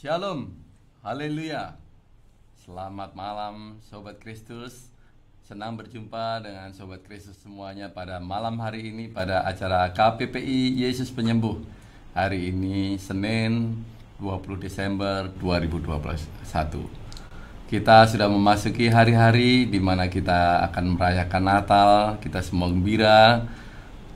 Shalom, haleluya. Selamat malam Sobat Kristus. Senang berjumpa dengan Sobat Kristus semuanya pada malam hari ini pada acara KPPI Yesus Penyembuh. Hari ini Senin 20 Desember 2021. Kita sudah memasuki hari-hari di mana kita akan merayakan Natal, kita semua gembira.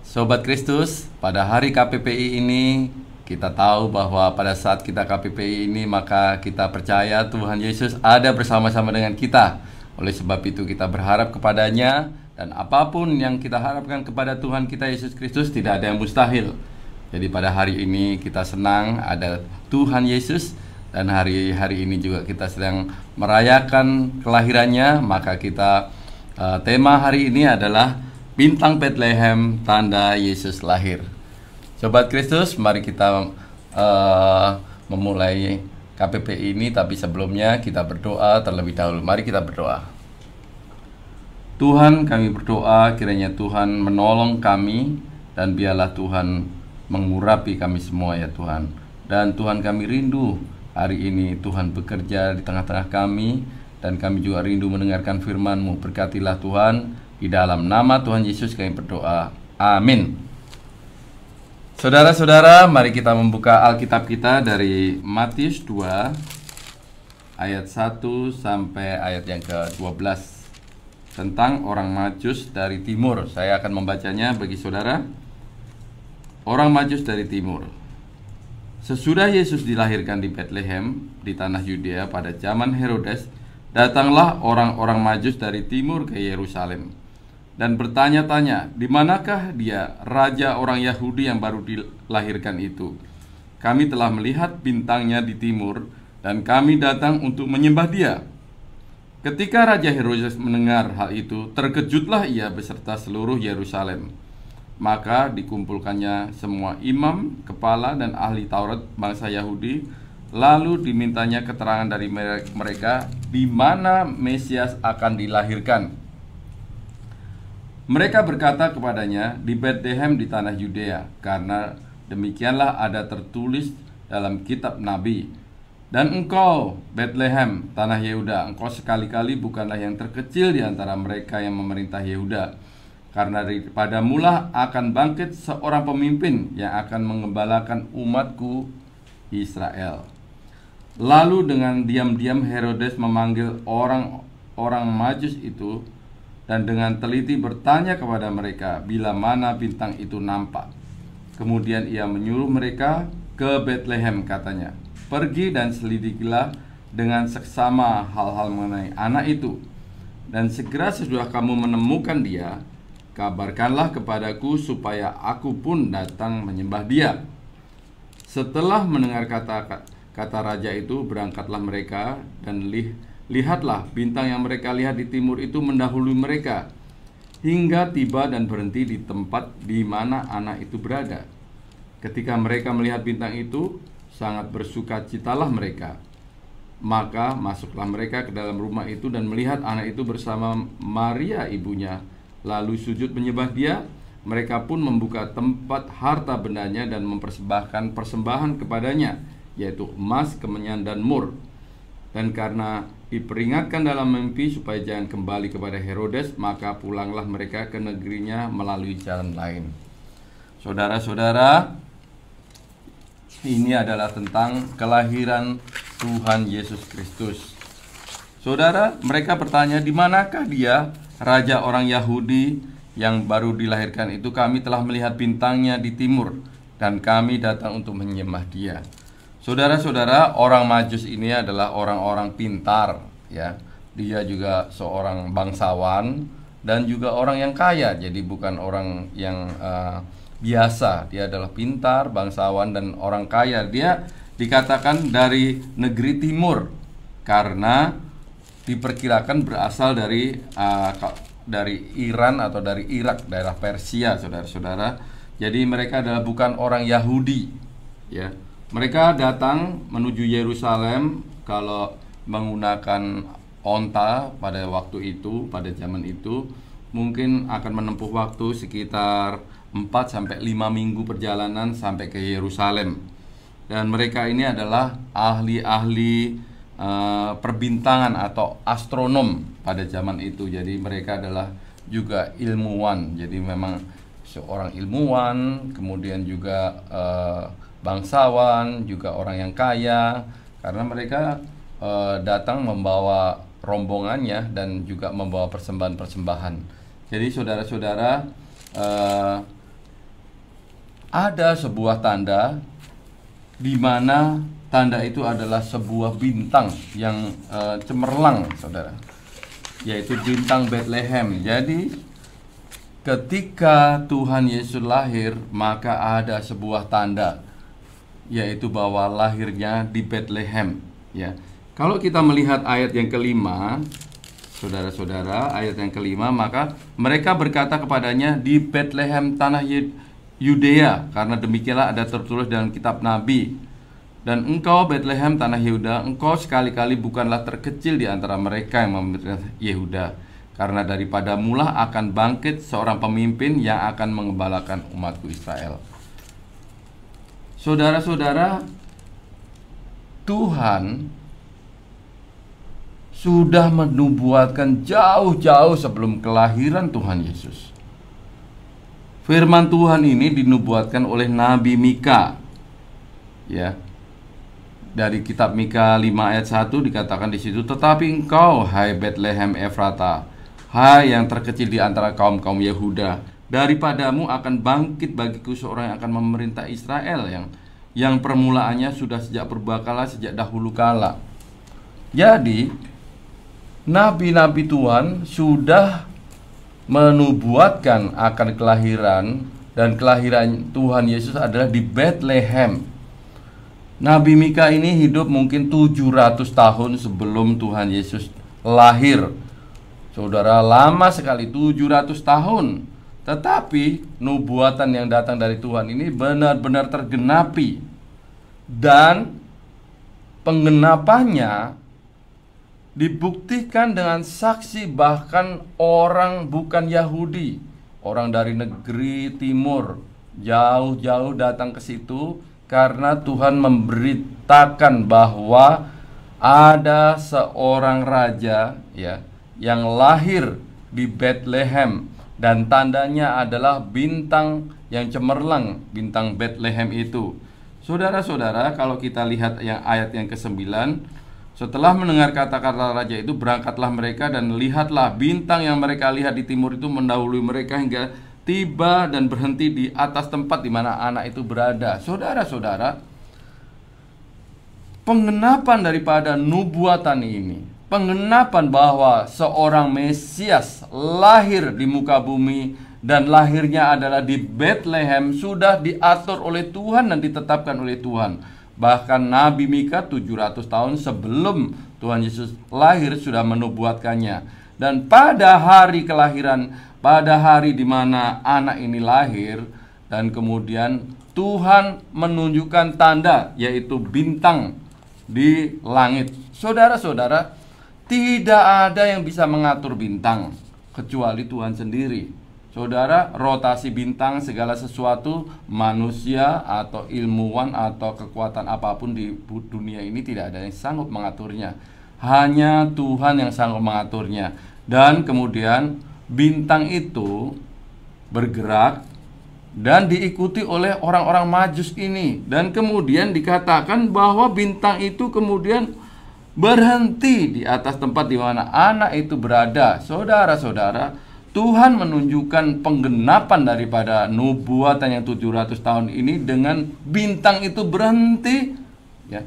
Sobat Kristus, pada hari KPPI ini kita tahu bahwa pada saat kita KPPI ini maka kita percaya Tuhan Yesus ada bersama-sama dengan kita. Oleh sebab itu kita berharap kepadanya dan apa pun yang kita harapkan kepada Tuhan kita Yesus Kristus tidak ada yang mustahil. Jadi pada hari ini kita senang ada Tuhan Yesus dan hari-hari ini juga kita sedang merayakan kelahirannya, maka kita uh, tema hari ini adalah bintang Bethlehem tanda Yesus lahir. Sobat Kristus, mari kita uh, memulai KPP ini, tapi sebelumnya kita berdoa terlebih dahulu. Mari kita berdoa. Tuhan, kami berdoa kiranya Tuhan menolong kami dan biarlah Tuhan mengurapi kami semua ya Tuhan. Dan Tuhan kami rindu hari ini Tuhan bekerja di tengah-tengah kami dan kami juga rindu mendengarkan firman-Mu. Berkatilah Tuhan, di dalam nama Tuhan Yesus kami berdoa. Amin. Saudara-saudara, mari kita membuka Alkitab kita dari Matius 2 ayat 1 sampai ayat yang ke-12 tentang orang Majus dari timur. Saya akan membacanya bagi saudara. Orang Majus dari timur. Sesudah Yesus dilahirkan di Bethlehem di tanah Yudea pada zaman Herodes, datanglah orang-orang Majus dari timur ke Yerusalem dan bertanya-tanya, di manakah dia, raja orang Yahudi yang baru dilahirkan itu? Kami telah melihat bintangnya di timur, dan kami datang untuk menyembah dia. Ketika Raja Herodes mendengar hal itu, terkejutlah ia beserta seluruh Yerusalem. Maka dikumpulkannya semua imam, kepala, dan ahli Taurat bangsa Yahudi, lalu dimintanya keterangan dari mereka di mana Mesias akan dilahirkan. Mereka berkata kepadanya di Bethlehem di tanah Yudea, karena demikianlah ada tertulis dalam kitab Nabi. Dan engkau, Bethlehem, tanah Yehuda, engkau sekali-kali bukanlah yang terkecil di antara mereka yang memerintah Yehuda. Karena daripada mula akan bangkit seorang pemimpin yang akan mengembalakan umatku Israel. Lalu dengan diam-diam Herodes memanggil orang-orang majus itu dan dengan teliti bertanya kepada mereka bila mana bintang itu nampak. Kemudian ia menyuruh mereka ke Bethlehem katanya, "Pergi dan selidikilah dengan seksama hal-hal mengenai anak itu. Dan segera sesudah kamu menemukan dia, kabarkanlah kepadaku supaya aku pun datang menyembah dia." Setelah mendengar kata kata raja itu, berangkatlah mereka dan lih Lihatlah, bintang yang mereka lihat di timur itu mendahului mereka hingga tiba dan berhenti di tempat di mana anak itu berada. Ketika mereka melihat bintang itu, sangat bersuka citalah mereka. Maka masuklah mereka ke dalam rumah itu dan melihat anak itu bersama Maria ibunya, lalu sujud menyembah dia. Mereka pun membuka tempat harta bendanya dan mempersembahkan persembahan kepadanya, yaitu emas, kemenyan, dan mur. Dan karena diperingatkan dalam mimpi supaya jangan kembali kepada Herodes, maka pulanglah mereka ke negerinya melalui jalan lain. Saudara-saudara, ini adalah tentang kelahiran Tuhan Yesus Kristus. Saudara, mereka bertanya, di manakah dia, raja orang Yahudi yang baru dilahirkan itu? Kami telah melihat bintangnya di timur, dan kami datang untuk menyembah dia. Saudara-saudara, orang Majus ini adalah orang-orang pintar, ya. Dia juga seorang bangsawan dan juga orang yang kaya. Jadi bukan orang yang uh, biasa. Dia adalah pintar, bangsawan dan orang kaya. Dia dikatakan dari negeri timur karena diperkirakan berasal dari uh, dari Iran atau dari Irak, daerah Persia, saudara-saudara. Jadi mereka adalah bukan orang Yahudi, ya mereka datang menuju Yerusalem kalau menggunakan onta pada waktu itu, pada zaman itu mungkin akan menempuh waktu sekitar 4 sampai 5 minggu perjalanan sampai ke Yerusalem. dan mereka ini adalah ahli-ahli uh, perbintangan atau astronom pada zaman itu. Jadi mereka adalah juga ilmuwan. Jadi memang seorang ilmuwan, kemudian juga uh, bangsawan, juga orang yang kaya karena mereka uh, datang membawa rombongannya dan juga membawa persembahan-persembahan. Jadi saudara-saudara uh, ada sebuah tanda di mana tanda itu adalah sebuah bintang yang uh, cemerlang, saudara, yaitu bintang Bethlehem. Jadi, ketika Tuhan Yesus lahir, maka ada sebuah tanda, yaitu bahwa lahirnya di Bethlehem. Ya, kalau kita melihat ayat yang kelima, saudara-saudara, ayat yang kelima, maka mereka berkata kepadanya di Bethlehem tanah Yudea karena demikianlah ada tertulis dalam kitab Nabi dan engkau Bethlehem tanah Yehuda engkau sekali-kali bukanlah terkecil di antara mereka yang memerintah Yehuda karena daripada mula akan bangkit seorang pemimpin yang akan mengembalakan umatku Israel Saudara-saudara Tuhan sudah menubuatkan jauh-jauh sebelum kelahiran Tuhan Yesus Firman Tuhan ini dinubuatkan oleh Nabi Mika. Ya. Dari kitab Mika 5 ayat 1 dikatakan di situ, "Tetapi engkau, hai Bethlehem Efrata, hai yang terkecil di antara kaum-kaum Yehuda, daripadamu akan bangkit bagiku seorang yang akan memerintah Israel yang yang permulaannya sudah sejak berbakala sejak dahulu kala." Jadi, nabi-nabi Tuhan sudah menubuatkan akan kelahiran dan kelahiran Tuhan Yesus adalah di Bethlehem. Nabi Mika ini hidup mungkin 700 tahun sebelum Tuhan Yesus lahir. Saudara, lama sekali 700 tahun. Tetapi nubuatan yang datang dari Tuhan ini benar-benar tergenapi. Dan penggenapannya dibuktikan dengan saksi bahkan orang bukan Yahudi, orang dari negeri timur. Jauh-jauh datang ke situ karena Tuhan memberitakan bahwa ada seorang raja ya yang lahir di Bethlehem dan tandanya adalah bintang yang cemerlang, bintang Bethlehem itu. Saudara-saudara, kalau kita lihat yang ayat yang ke-9 setelah mendengar kata-kata raja itu, berangkatlah mereka dan lihatlah bintang yang mereka lihat di timur itu mendahului mereka hingga tiba dan berhenti di atas tempat di mana anak itu berada. Saudara-saudara, pengenapan daripada nubuatan ini, pengenapan bahwa seorang Mesias lahir di muka bumi dan lahirnya adalah di Bethlehem sudah diatur oleh Tuhan dan ditetapkan oleh Tuhan. Bahkan Nabi Mika 700 tahun sebelum Tuhan Yesus lahir sudah menubuatkannya. Dan pada hari kelahiran, pada hari di mana anak ini lahir dan kemudian Tuhan menunjukkan tanda yaitu bintang di langit. Saudara-saudara, tidak ada yang bisa mengatur bintang kecuali Tuhan sendiri. Saudara, rotasi bintang segala sesuatu manusia atau ilmuwan atau kekuatan apa pun di dunia ini tidak ada yang sanggup mengaturnya. Hanya Tuhan yang sanggup mengaturnya. Dan kemudian bintang itu bergerak dan diikuti oleh orang-orang majus ini dan kemudian dikatakan bahwa bintang itu kemudian berhenti di atas tempat di mana anak itu berada. Saudara-saudara, Tuhan menunjukkan penggenapan daripada nubuatan yang 700 tahun ini dengan bintang itu berhenti ya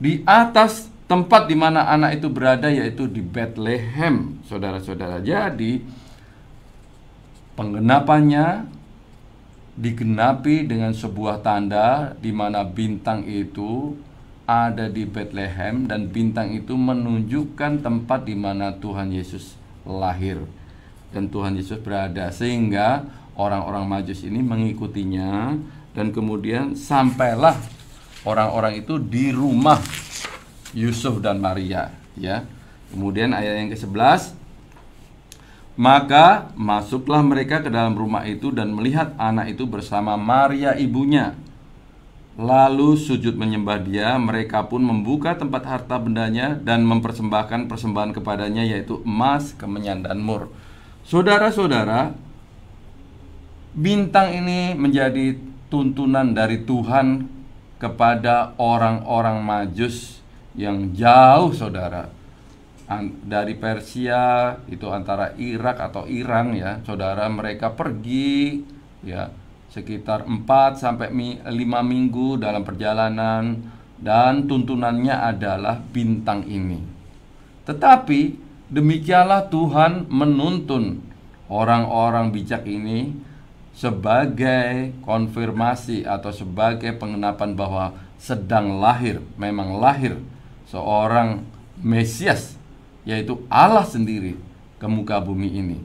di atas tempat di mana anak itu berada yaitu di Bethlehem, saudara-saudara. Jadi penggenapannya digenapi dengan sebuah tanda di mana bintang itu ada di Bethlehem dan bintang itu menunjukkan tempat di mana Tuhan Yesus lahir dan Tuhan Yesus berada sehingga orang-orang Majus ini mengikutinya dan kemudian sampailah orang-orang itu di rumah Yusuf dan Maria ya. Kemudian ayat yang ke-11 maka masuklah mereka ke dalam rumah itu dan melihat anak itu bersama Maria ibunya. Lalu sujud menyembah dia. Mereka pun membuka tempat harta bendanya dan mempersembahkan persembahan kepadanya yaitu emas, kemenyan dan mur. Saudara-saudara, bintang ini menjadi tuntunan dari Tuhan kepada orang-orang Majus yang jauh, saudara. Dari Persia itu antara Irak atau Iran ya, saudara mereka pergi ya sekitar 4 sampai 5 minggu dalam perjalanan dan tuntunannya adalah bintang ini. Tetapi demikianlah Tuhan menuntun orang-orang bijak ini sebagai konfirmasi atau sebagai pengenapan bahwa sedang lahir, memang lahir seorang Mesias yaitu Allah sendiri ke muka bumi ini.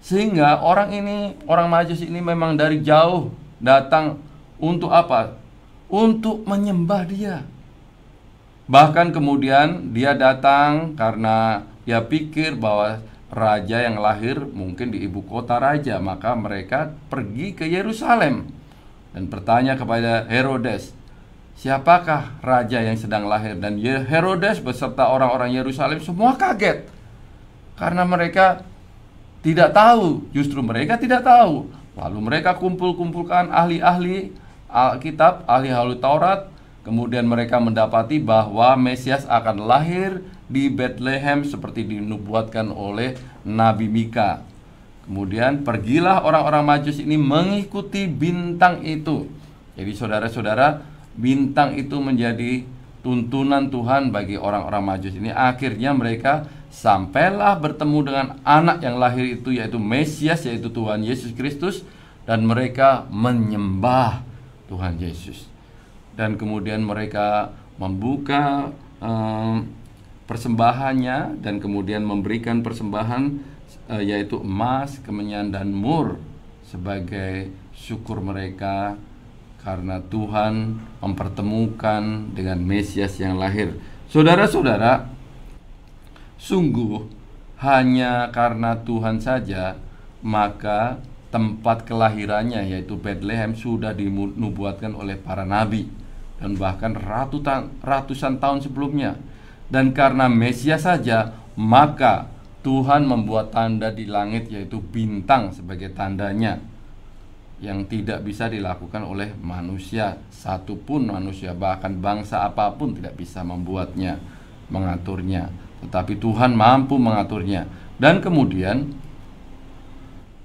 Sehingga orang ini, orang Majus ini memang dari jauh datang untuk apa? Untuk menyembah dia. Bahkan kemudian dia datang karena dia pikir bahwa raja yang lahir mungkin di ibu kota raja, maka mereka pergi ke Yerusalem dan bertanya kepada Herodes, siapakah raja yang sedang lahir? Dan Herodes beserta orang-orang Yerusalem semua kaget karena mereka tidak tahu, justru mereka tidak tahu. Lalu mereka kumpul-kumpulkan ahli-ahli Alkitab, ahli-ahli Taurat, kemudian mereka mendapati bahwa Mesias akan lahir di Bethlehem seperti dinubuatkan oleh Nabi Mika. Kemudian pergilah orang-orang Majus ini mengikuti bintang itu. Jadi saudara-saudara, bintang itu menjadi tuntunan Tuhan bagi orang-orang Majus ini. Akhirnya mereka sampailah bertemu dengan anak yang lahir itu yaitu Mesias yaitu Tuhan Yesus Kristus dan mereka menyembah Tuhan Yesus dan kemudian mereka membuka um, persembahannya dan kemudian memberikan persembahan uh, yaitu emas, kemenyan dan mur sebagai syukur mereka karena Tuhan mempertemukan dengan Mesias yang lahir. Saudara-saudara, Sungguh hanya karena Tuhan saja maka tempat kelahirannya yaitu Bethlehem sudah dinubuatkan oleh para nabi dan bahkan ratusan, ratusan tahun sebelumnya. Dan karena Mesias saja maka Tuhan membuat tanda di langit yaitu bintang sebagai tandanya yang tidak bisa dilakukan oleh manusia satupun manusia bahkan bangsa apa pun tidak bisa membuatnya mengaturnya tetapi Tuhan mampu mengaturnya. Dan kemudian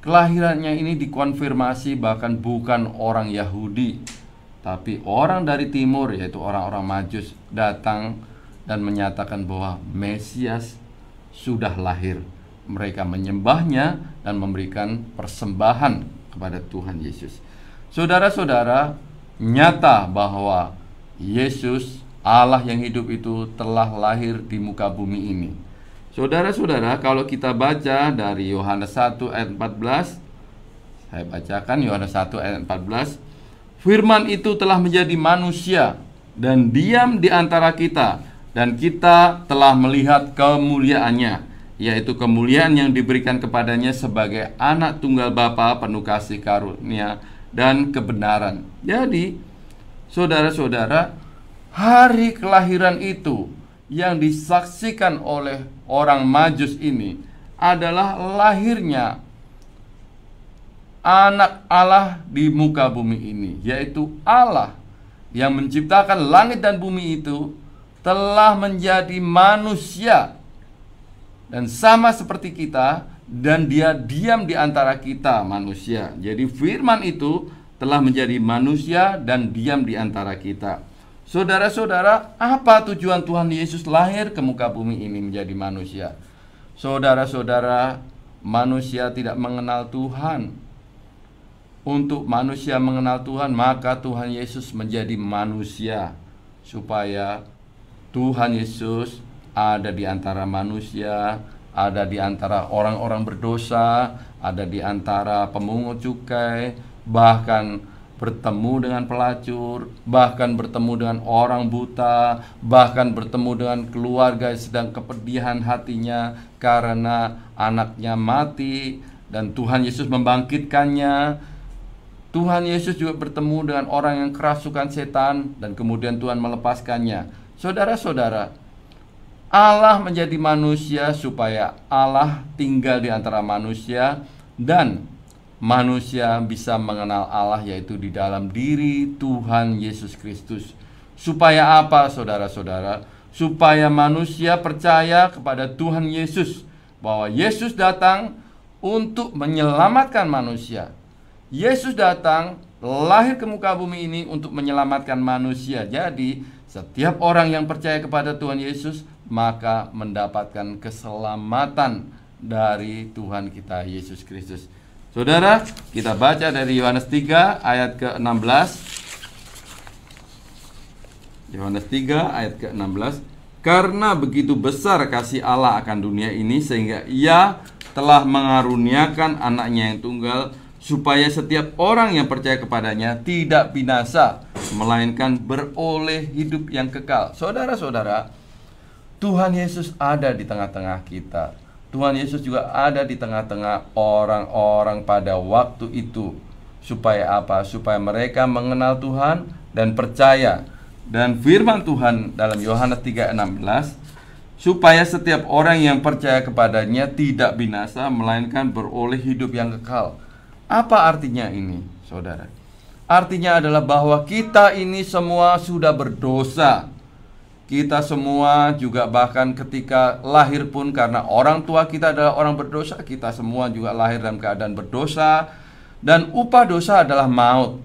kelahirannya ini dikonfirmasi bahkan bukan orang Yahudi, tapi orang dari timur yaitu orang-orang Majus datang dan menyatakan bahwa Mesias sudah lahir. Mereka menyembahnya dan memberikan persembahan kepada Tuhan Yesus. Saudara-saudara, nyata bahwa Yesus Allah yang hidup itu telah lahir di muka bumi ini. Saudara-saudara, kalau kita baca dari Yohanes 1 ayat 14, saya bacakan Yohanes 1 ayat 14, firman itu telah menjadi manusia dan diam di antara kita dan kita telah melihat kemuliaannya yaitu kemuliaan yang diberikan kepadanya sebagai anak tunggal Bapa penuh kasih karunia dan kebenaran. Jadi, saudara-saudara, hari kelahiran itu yang disaksikan oleh orang Majus ini adalah lahirnya anak Allah di muka bumi ini, yaitu Allah yang menciptakan langit dan bumi itu telah menjadi manusia dan sama seperti kita dan dia diam di antara kita manusia. Jadi firman itu telah menjadi manusia dan diam di antara kita. Saudara-saudara, apa tujuan Tuhan Yesus lahir ke muka bumi ini menjadi manusia? Saudara-saudara, manusia tidak mengenal Tuhan. Untuk manusia mengenal Tuhan, maka Tuhan Yesus menjadi manusia supaya Tuhan Yesus ada di antara manusia, ada di antara orang-orang berdosa, ada di antara pemungut cukai, bahkan bertemu dengan pelacur, bahkan bertemu dengan orang buta, bahkan bertemu dengan keluarga yang sedang kepedihan hatinya karena anaknya mati dan Tuhan Yesus membangkitkannya. Tuhan Yesus juga bertemu dengan orang yang kerasukan setan dan kemudian Tuhan melepaskannya. Saudara-saudara, Allah menjadi manusia supaya Allah tinggal di antara manusia dan manusia bisa mengenal Allah yaitu di dalam diri Tuhan Yesus Kristus. Supaya apa saudara-saudara? Supaya manusia percaya kepada Tuhan Yesus bahwa Yesus datang untuk menyelamatkan manusia. Yesus datang lahir ke muka bumi ini untuk menyelamatkan manusia. Jadi, setiap orang yang percaya kepada Tuhan Yesus maka mendapatkan keselamatan dari Tuhan kita Yesus Kristus. Saudara, kita baca dari Yohanes 3 ayat ke-16. Yohanes 3 ayat ke-16. Karena begitu besar kasih Allah akan dunia ini sehingga ia telah mengaruniakan anaknya yang tunggal supaya setiap orang yang percaya kepadanya tidak binasa melainkan beroleh hidup yang kekal. Saudara-saudara, Tuhan Yesus ada di tengah-tengah kita. Tuhan Yesus juga ada di tengah-tengah orang-orang pada waktu itu. Supaya apa? Supaya mereka mengenal Tuhan dan percaya. Dan firman Tuhan dalam Yohanes 3:16 supaya setiap orang yang percaya kepadanya tidak binasa melainkan beroleh hidup yang kekal. Apa artinya ini, Saudara? Artinya adalah bahwa kita ini semua sudah berdosa kita semua juga bahkan ketika lahir pun karena orang tua kita adalah orang berdosa, kita semua juga lahir dalam keadaan berdosa dan upah dosa adalah maut.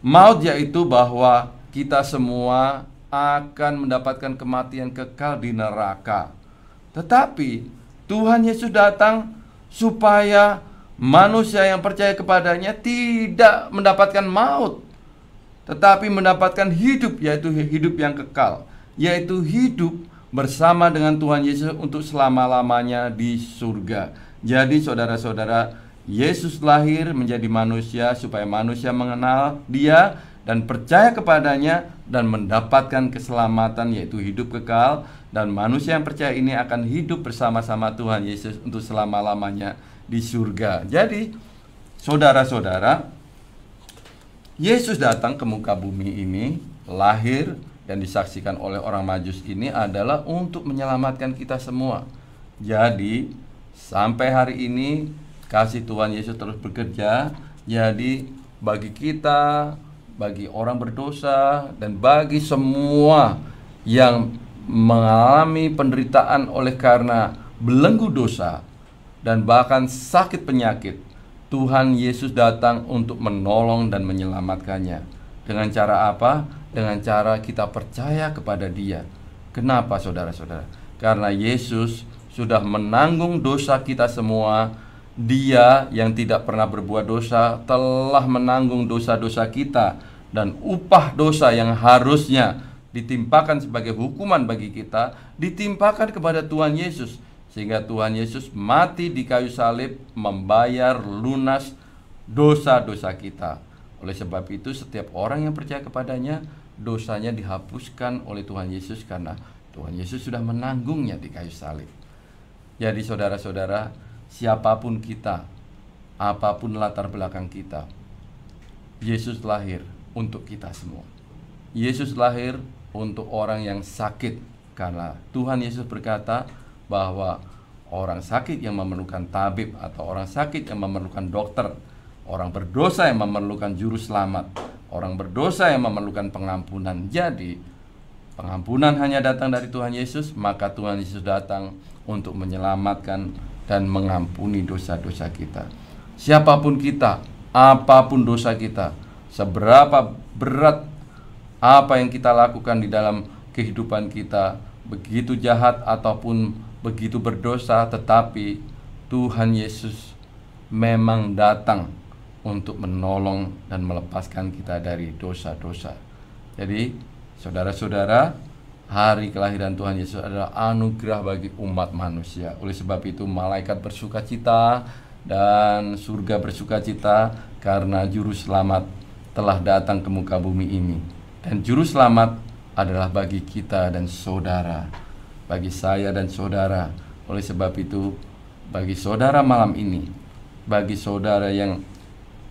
Maut yaitu bahwa kita semua akan mendapatkan kematian kekal di neraka. Tetapi Tuhan Yesus datang supaya manusia yang percaya kepadanya tidak mendapatkan maut, tetapi mendapatkan hidup yaitu hidup yang kekal yaitu hidup bersama dengan Tuhan Yesus untuk selama-lamanya di surga. Jadi saudara-saudara, Yesus lahir menjadi manusia supaya manusia mengenal Dia dan percaya kepadanya dan mendapatkan keselamatan yaitu hidup kekal dan manusia yang percaya ini akan hidup bersama-sama Tuhan Yesus untuk selama-lamanya di surga. Jadi, saudara-saudara, Yesus datang ke muka bumi ini, lahir yang disaksikan oleh orang Majus ini adalah untuk menyelamatkan kita semua. Jadi, sampai hari ini kasih Tuhan Yesus terus bekerja. Jadi, bagi kita, bagi orang berdosa dan bagi semua yang mengalami penderitaan oleh karena belenggu dosa dan bahkan sakit penyakit, Tuhan Yesus datang untuk menolong dan menyelamatkannya. Dengan cara apa? Dengan cara kita percaya kepada Dia. Kenapa, saudara-saudara? Karena Yesus sudah menanggung dosa kita semua. Dia yang tidak pernah berbuat dosa telah menanggung dosa-dosa kita, dan upah dosa yang harusnya ditimpakan sebagai hukuman bagi kita ditimpakan kepada Tuhan Yesus, sehingga Tuhan Yesus mati di kayu salib, membayar lunas dosa-dosa kita. Oleh sebab itu setiap orang yang percaya kepadanya dosanya dihapuskan oleh Tuhan Yesus karena Tuhan Yesus sudah menanggungnya di kayu salib. Jadi saudara-saudara, siapa pun kita, apa pun latar belakang kita, Yesus lahir untuk kita semua. Yesus lahir untuk orang yang sakit karena Tuhan Yesus berkata bahwa orang sakit yang memerlukan tabib atau orang sakit yang memerlukan dokter Orang berdosa yang memerlukan juru selamat, orang berdosa yang memerlukan pengampunan. Jadi, pengampunan hanya datang dari Tuhan Yesus, maka Tuhan Yesus datang untuk menyelamatkan dan mengampuni dosa-dosa kita. Siapa pun kita, apa pun dosa kita, seberapa berat apa yang kita lakukan di dalam kehidupan kita, begitu jahat ataupun begitu berdosa, tetapi Tuhan Yesus memang datang untuk menolong dan melepaskan kita dari dosa-dosa. Jadi, saudara-saudara, hari kelahiran Tuhan Yesus adalah anugerah bagi umat manusia. Oleh sebab itu, malaikat bersuka cita dan surga bersuka cita karena juru selamat telah datang ke muka bumi ini. Dan juru selamat adalah bagi kita dan saudara, bagi saya dan saudara. Oleh sebab itu, bagi saudara malam ini, bagi saudara yang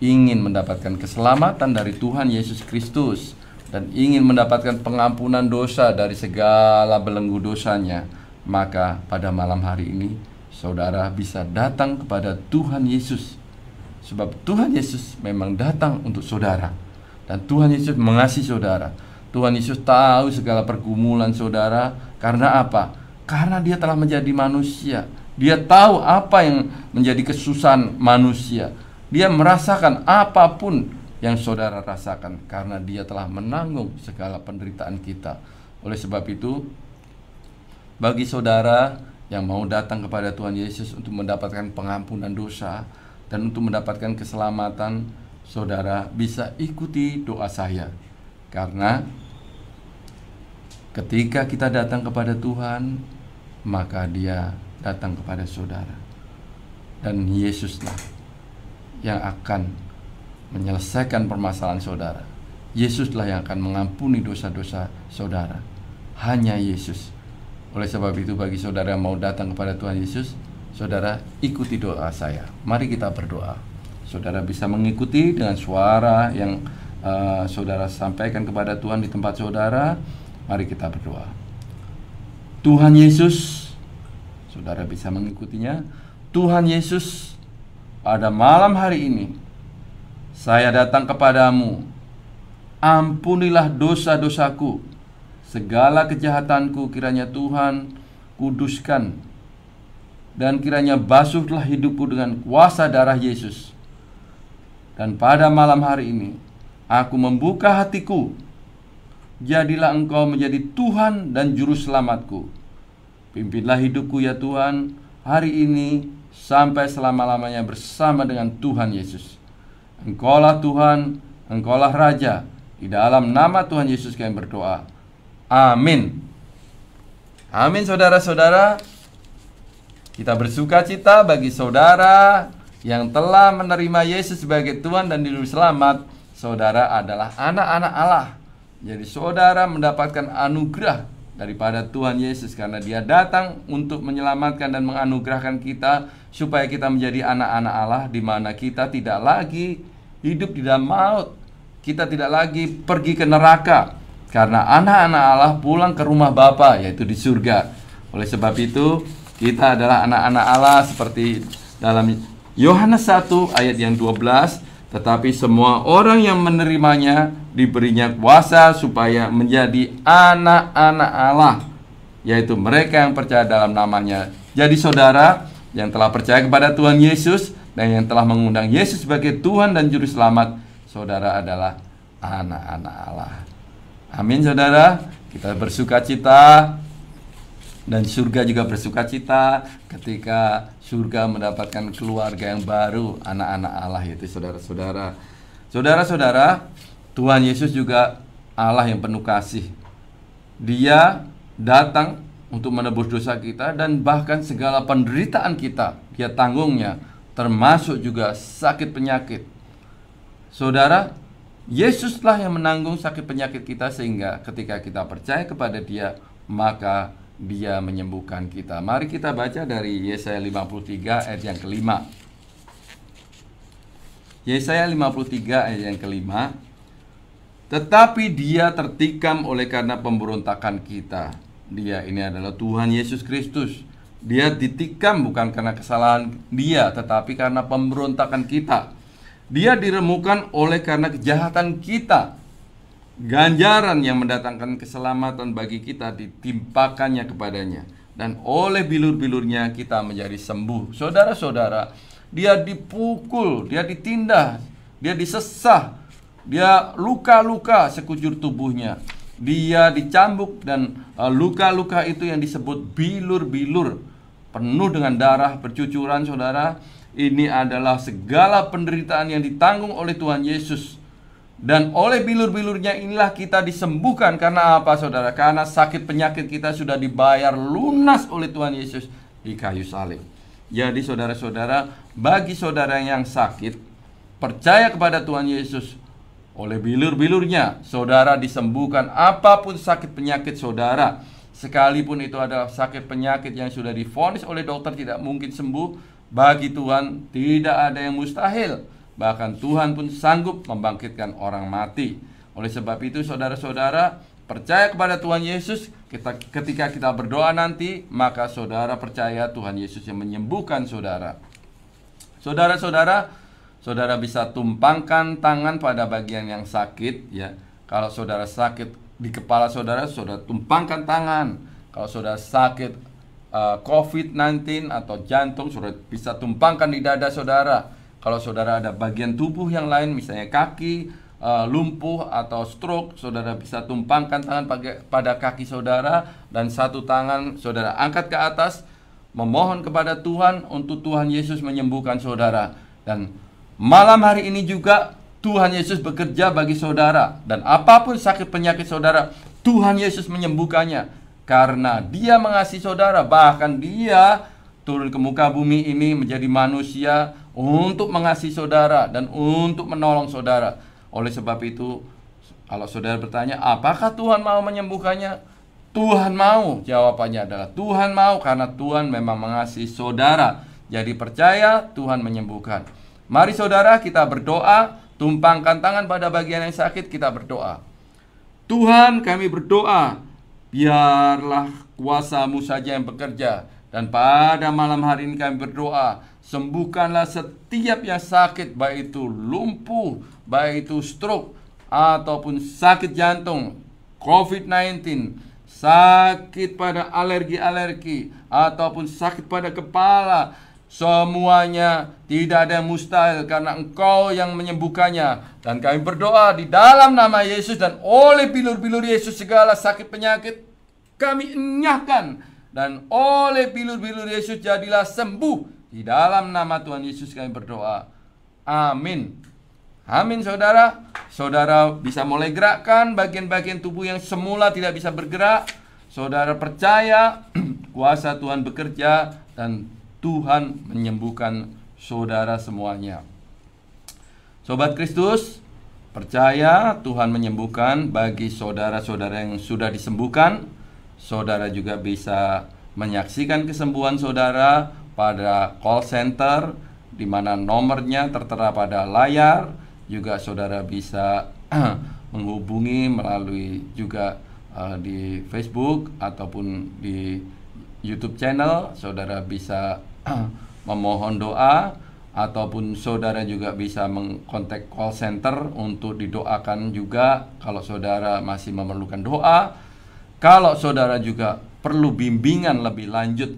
ingin mendapatkan keselamatan dari Tuhan Yesus Kristus dan ingin mendapatkan pengampunan dosa dari segala belenggu dosanya, maka pada malam hari ini saudara bisa datang kepada Tuhan Yesus. Sebab Tuhan Yesus memang datang untuk saudara. Dan Tuhan Yesus mengasihi saudara. Tuhan Yesus tahu segala pergumulan saudara karena apa? Karena dia telah menjadi manusia. Dia tahu apa yang menjadi kesusahan manusia. Dia merasakan apa pun yang saudara rasakan karena dia telah menanggung segala penderitaan kita. Oleh sebab itu, bagi saudara yang mau datang kepada Tuhan Yesus untuk mendapatkan pengampunan dosa dan untuk mendapatkan keselamatan, saudara bisa ikuti doa saya. Karena ketika kita datang kepada Tuhan, maka Dia datang kepada saudara. Dan Yesuslah yang akan menyelesaikan permasalahan saudara. Yesuslah yang akan mengampuni dosa-dosa saudara. Hanya Yesus. Oleh sebab itu bagi saudara yang mau datang kepada Tuhan Yesus, saudara ikuti doa saya. Mari kita berdoa. Saudara bisa mengikuti dengan suara yang uh, saudara sampaikan kepada Tuhan di tempat saudara. Mari kita berdoa. Tuhan Yesus, saudara bisa mengikutinya. Tuhan Yesus, pada malam hari ini saya datang kepadamu. Ampunilah dosa-dosaku. Segala kejahatanku kiranya Tuhan kuduskan. Dan kiranya basuhlah hidupku dengan kuasa darah Yesus. Dan pada malam hari ini, aku membuka hatiku. Jadilah engkau menjadi Tuhan dan Juru Selamatku. Pimpinlah hidupku ya Tuhan, hari ini sampai selama-lamanya bersama dengan Tuhan Yesus. Engkaulah Tuhan, Engkaulah Raja. Di dalam nama Tuhan Yesus kami berdoa. Amin. Amin saudara-saudara. Kita bersuka cita bagi saudara yang telah menerima Yesus sebagai Tuhan dan Juru Selamat. Saudara adalah anak-anak Allah. Jadi saudara mendapatkan anugerah daripada Tuhan Yesus karena dia datang untuk menyelamatkan dan menganugerahkan kita supaya kita menjadi anak-anak Allah di mana kita tidak lagi hidup di dalam maut. Kita tidak lagi pergi ke neraka karena anak-anak Allah pulang ke rumah Bapa yaitu di surga. Oleh sebab itu, kita adalah anak-anak Allah seperti dalam Yohanes 1 ayat yang 12, tetapi semua orang yang menerimanya diberinya kuasa supaya menjadi anak-anak Allah, yaitu mereka yang percaya dalam namanya. Jadi saudara, yang telah percaya kepada Tuhan Yesus dan yang telah mengundang Yesus sebagai Tuhan dan Juru Selamat, saudara adalah anak-anak Allah. Amin, saudara. Kita bersuka cita dan surga juga bersuka cita ketika surga mendapatkan keluarga yang baru, anak-anak Allah yaitu saudara-saudara. Saudara-saudara, Tuhan Yesus juga Allah yang penuh kasih. Dia datang untuk menebus dosa kita dan bahkan segala penderitaan kita dia tanggungnya termasuk juga sakit penyakit. Saudara, Yesuslah yang menanggung sakit penyakit kita sehingga ketika kita percaya kepada Dia, maka Dia menyembuhkan kita. Mari kita baca dari Yesaya 53 ayat yang kelima. Yesaya 53 ayat yang kelima. Tetapi dia tertikam oleh karena pemberontakan kita dia ini adalah Tuhan Yesus Kristus. Dia ditikam bukan karena kesalahan dia, tetapi karena pemberontakan kita. Dia diremukan oleh karena kejahatan kita. Ganjaran yang mendatangkan keselamatan bagi kita ditimpakannya kepadanya. Dan oleh bilur-bilurnya kita menjadi sembuh. Saudara-saudara, dia dipukul, dia ditindas, dia disesah, dia luka-luka sekujur tubuhnya. Dia dicambuk dan uh, luka-luka itu yang disebut bilur-bilur. Penuh dengan darah bercucuran saudara. Ini adalah segala penderitaan yang ditanggung oleh Tuhan Yesus. Dan oleh bilur-bilurnya inilah kita disembuhkan. Karena apa saudara? Karena sakit penyakit kita sudah dibayar lunas oleh Tuhan Yesus di kayu salib. Jadi saudara-saudara bagi saudara yang sakit percaya kepada Tuhan Yesus oleh bilur-bilurnya, saudara disembuhkan apa pun sakit penyakit saudara. Sekalipun itu adalah sakit penyakit yang sudah difonis oleh dokter tidak mungkin sembuh, bagi Tuhan tidak ada yang mustahil. bahkan Tuhan pun sanggup membangkitkan orang mati. Oleh sebab itu, saudara-saudara, percaya kepada Tuhan Yesus. Kita, ketika kita berdoa nanti, maka saudara percaya Tuhan Yesus yang menyembuhkan saudara. Saudara-saudara, saudara bisa tumpangkan tangan pada bagian yang sakit, ya. Kalau saudara sakit di kepala saudara, saudara tumpangkan tangan. Kalau saudara sakit uh, COVID-19 atau jantung, saudara bisa tumpangkan di dada saudara. Kalau saudara ada bagian tubuh yang lain, misalnya kaki, uh, lumpuh atau stroke, saudara bisa tumpangkan tangan pada kaki saudara dan satu tangan saudara angkat ke atas memohon kepada Tuhan untuk Tuhan Yesus menyembuhkan saudara. Dan malam hari ini juga Tuhan Yesus bekerja bagi saudara dan apa pun sakit penyakit saudara, Tuhan Yesus menyembuhkannya karena Dia mengasihi saudara, bahkan Dia turun ke muka bumi ini menjadi manusia untuk mengasihi saudara dan untuk menolong saudara. Oleh sebab itu, kalau saudara bertanya, apakah Tuhan mau menyembuhkannya? Tuhan mau, jawabannya adalah Tuhan mau karena Tuhan memang mengasihi saudara. Jadi percaya Tuhan menyembuhkan. Mari saudara kita berdoa, tumpangkan tangan pada bagian yang sakit, kita berdoa. Tuhan kami berdoa, biarlah kuasamu saja yang bekerja. Dan pada malam hari ini kami berdoa, sembuhkanlah setiap yang sakit, baik itu lumpuh, baik itu stroke, ataupun sakit jantung, COVID-19, sakit pada alergi-alergi ataupun sakit pada kepala Semuanya tidak ada yang mustahil karena engkau yang menyembuhkannya. Dan kami berdoa di dalam nama Yesus dan oleh bilur-bilur Yesus segala sakit penyakit Kami enyahkan. Dan oleh bilur-bilur Yesus jadilah sembuh. Di dalam nama Tuhan Yesus kami berdoa. Amin. Amin saudara. Saudara bisa mulai gerakkan bagian-bagian tubuh yang semula tidak bisa bergerak. Saudara percaya kuasa Tuhan bekerja dan Tuhan menyembuhkan saudara semuanya. Sobat Kristus, percaya Tuhan menyembuhkan bagi saudara-saudara yang sudah disembuhkan. Saudara juga bisa menyaksikan kesembuhan saudara pada call center di mana nomornya tertera pada layar juga saudara bisa menghubungi melalui juga uh, di Facebook ataupun di YouTube channel saudara bisa memohon doa ataupun saudara juga bisa mengkontak call center untuk didoakan juga kalau saudara masih memerlukan doa kalau saudara juga perlu bimbingan lebih lanjut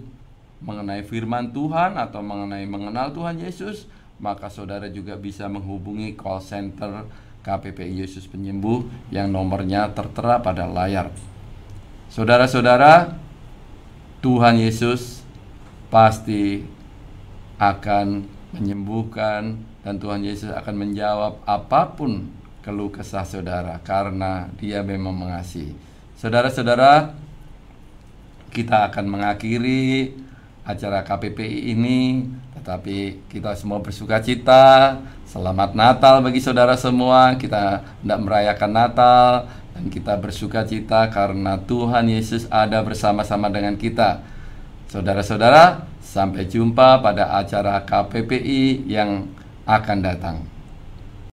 mengenai firman Tuhan atau mengenai mengenal Tuhan Yesus maka saudara juga bisa menghubungi call center KPPI Yesus Penyembuh yang nomornya tertera pada layar. Saudara-saudara, Tuhan Yesus pasti akan menyembuhkan dan Tuhan Yesus akan menjawab apa pun keluh kesah saudara karena Dia memang mengasihi. Saudara-saudara, kita akan mengakhiri acara KPPI ini tetapi kita semua bersuka cita. Selamat Natal bagi saudara semua. Kita tidak merayakan Natal dan kita bersuka cita karena Tuhan Yesus ada bersama-sama dengan kita. Saudara-saudara, sampai jumpa pada acara KPPI yang akan datang.